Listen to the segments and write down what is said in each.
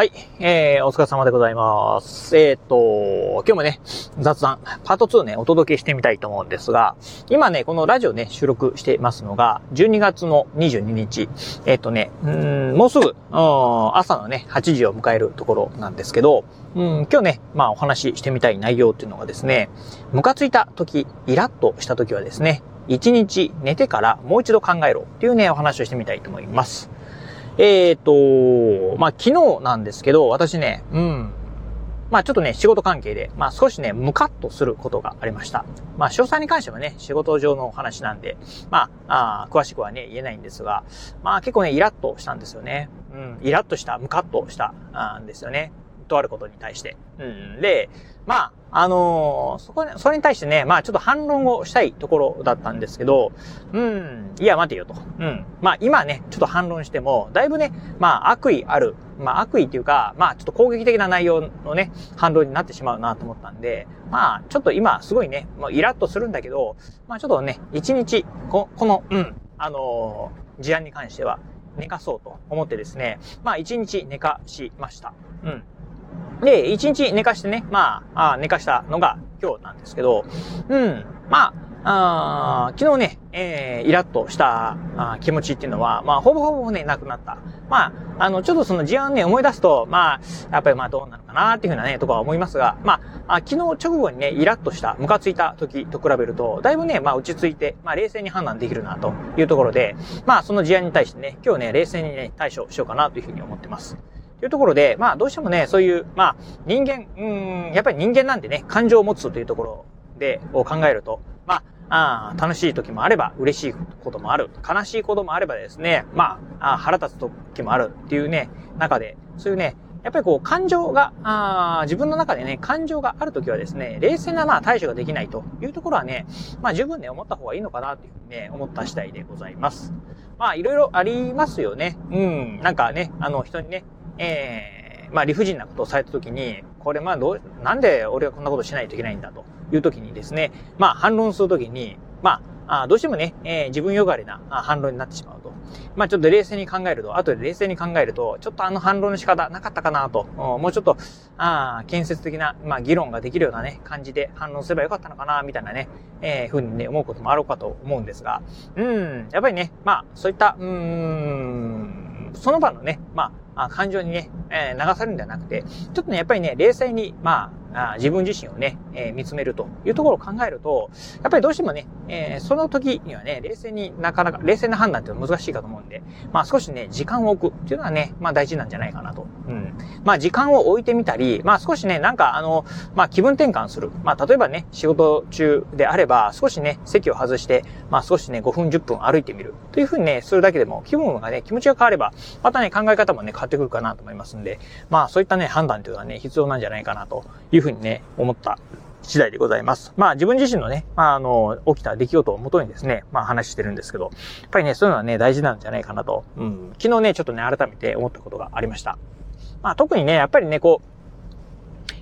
はい。えー、お疲れ様でございます。えっ、ー、と、今日もね、雑談、パート2ね、お届けしてみたいと思うんですが、今ね、このラジオね、収録してますのが、12月の22日。えっ、ー、とね、うん、もうすぐ、朝のね、8時を迎えるところなんですけど、うん、今日ね、まあお話ししてみたい内容っていうのがですね、ムカついた時、イラッとした時はですね、1日寝てからもう一度考えろっていうね、お話をしてみたいと思います。えっ、ー、と、まあ、昨日なんですけど、私ね、うん。まあ、ちょっとね、仕事関係で、まあ、少しね、ムカッとすることがありました。まあ、詳細に関してはね、仕事上のお話なんで、まあ、あ詳しくはね、言えないんですが、まあ、結構ね、イラッとしたんですよね。うん、イラッとした、ムカッとしたんですよね。とあることに対して。うん。で、まあ、あのー、そこ、それに対してね、まあちょっと反論をしたいところだったんですけど、うん、いや待てよと。うん。まあ今ね、ちょっと反論しても、だいぶね、まあ悪意ある、まあ悪意っていうか、まあちょっと攻撃的な内容のね、反論になってしまうなと思ったんで、まあちょっと今すごいね、もうイラッとするんだけど、まあちょっとね、一日、ここの、うん、あのー、事案に関しては、寝かそうと思ってですね、まあ一日寝かしました。うん。で、一日寝かしてね、まあ、あ寝かしたのが今日なんですけど、うん、まあ、あ昨日ね、えー、イラッとしたあ気持ちっていうのは、まあ、ほぼほぼね、なくなった。まあ、あの、ちょっとその事案ね、思い出すと、まあ、やっぱりまあ、どうなのかなっていうふうなね、とこは思いますが、まあ、あ昨日直後にね、イラッとした、ムカついた時と比べると、だいぶね、まあ、落ち着いて、まあ、冷静に判断できるな、というところで、まあ、その事案に対してね、今日ね、冷静にね、対処しようかな、というふうに思ってます。というところで、まあどうしてもね、そういう、まあ人間、うん、やっぱり人間なんでね、感情を持つというところで、を考えると、まあ、あ楽しい時もあれば、嬉しいこともある。悲しいこともあればですね、まあ、あ腹立つ時もあるっていうね、中で、そういうね、やっぱりこう、感情が、あ自分の中でね、感情があるときはですね、冷静なまあ対処ができないというところはね、まあ十分ね、思った方がいいのかなというふうにね、思った次第でございます。まあいろいろありますよね。うん。なんかね、あの人にね、えー、まあ理不尽なことをされたときに、これまあどう、なんで俺はこんなことしないといけないんだというときにですね、まあ反論するときに、まあ、あどうしてもね、えー、自分よがれな反論になってしまうと。まあちょっと冷静に考えると、後で冷静に考えると、ちょっとあの反論の仕方なかったかなと、もうちょっと、あ建設的な、まあ議論ができるようなね、感じで反論すればよかったのかな、みたいなね、えー、ふうにね、思うこともあろうかと思うんですが、うん、やっぱりね、まあそういった、うーん、その場のね、まあ感情にね、流されるんじゃなくて、ちょっとね、やっぱりね、冷静に、まああ、自分自身をね、えー、見つめるというところを考えると、やっぱりどうしてもね、えー、その時にはね、冷静になかなか、冷静な判断っていうのは難しいかと思うんで、まあ少しね、時間を置くっていうのはね、まあ大事なんじゃないかなと。うん。まあ時間を置いてみたり、まあ少しね、なんかあの、まあ気分転換する。まあ例えばね、仕事中であれば、少しね、席を外して、まあ少しね、5分10分歩いてみる。というふうにね、するだけでも、気分がね、気持ちが変われば、またね、考え方もね、変わってくるかなと思いますんで、まあそういったね、判断というのはね、必要なんじゃないかなといういうふうにね、思った次第でございます。まあ自分自身のね、まああの、起きた出来事をもとにですね、まあ話してるんですけど、やっぱりね、そういうのはね、大事なんじゃないかなと、うん、昨日ね、ちょっとね、改めて思ったことがありました。まあ特にね、やっぱりね、こう、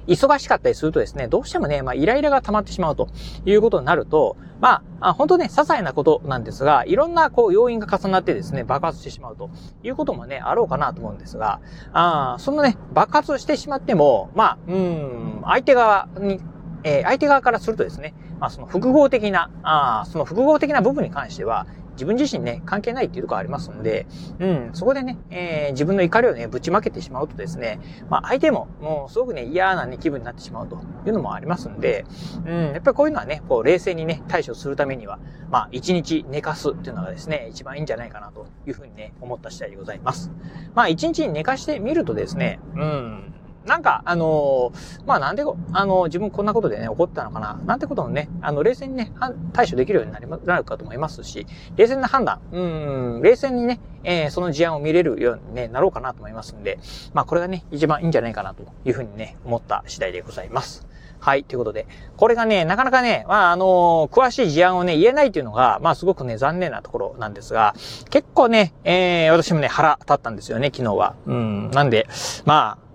忙しかったりするとですね、どうしてもね、まあ、イライラが溜まってしまうということになると、まあ、本当ね、些細なことなんですが、いろんなこう要因が重なってですね、爆発してしまうということもね、あろうかなと思うんですが、あそのね、爆発してしまっても、まあ、うん、相手側にえー、相手側からするとですね、まあ、その複合的な、あその複合的な部分に関しては、自分自身ね、関係ないっていうところありますんで、うん、そこでね、えー、自分の怒りをね、ぶちまけてしまうとですね、まあ相手ももうすごくね、嫌なね、気分になってしまうというのもありますんで、うん、やっぱりこういうのはね、こう冷静にね、対処するためには、まあ一日寝かすっていうのがですね、一番いいんじゃないかなというふうにね、思った次第でございます。まあ一日寝かしてみるとですね、うん、なんか、あのー、まあなんで、あのー、自分こんなことでね、怒ったのかな、なんてこともね、あの、冷静にね、対処できるようになりなるかと思いますし、冷静な判断、うん、冷静にね、えー、その事案を見れるように、ね、なろうかなと思いますんで、まあこれがね、一番いいんじゃないかなというふうにね、思った次第でございます。はい、ということで、これがね、なかなかね、まあ、あの、詳しい事案をね、言えないっていうのが、まあ、すごくね、残念なところなんですが、結構ね、えー、私もね、腹立ったんですよね、昨日は。うん、なんで、まあ、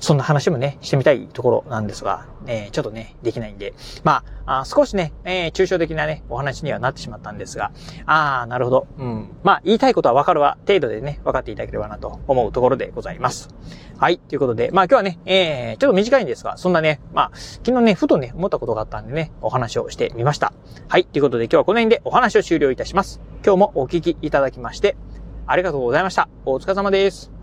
そんな話もね、してみたいところなんですが、えー、ちょっとね、できないんで、まあ、あ少しね、えー、抽象的なね、お話にはなってしまったんですが、ああ、なるほど。うん。まあ、言いたいことはわかるわ、程度でね、分かっていただければなと思うところでございます。はい。ということで、まあ今日はね、えー、ちょっと短いんですが、そんなね、まあ、昨日ね、ふとね、思ったことがあったんでね、お話をしてみました。はい。ということで今日はこの辺でお話を終了いたします。今日もお聞きいただきまして、ありがとうございました。お疲れ様です。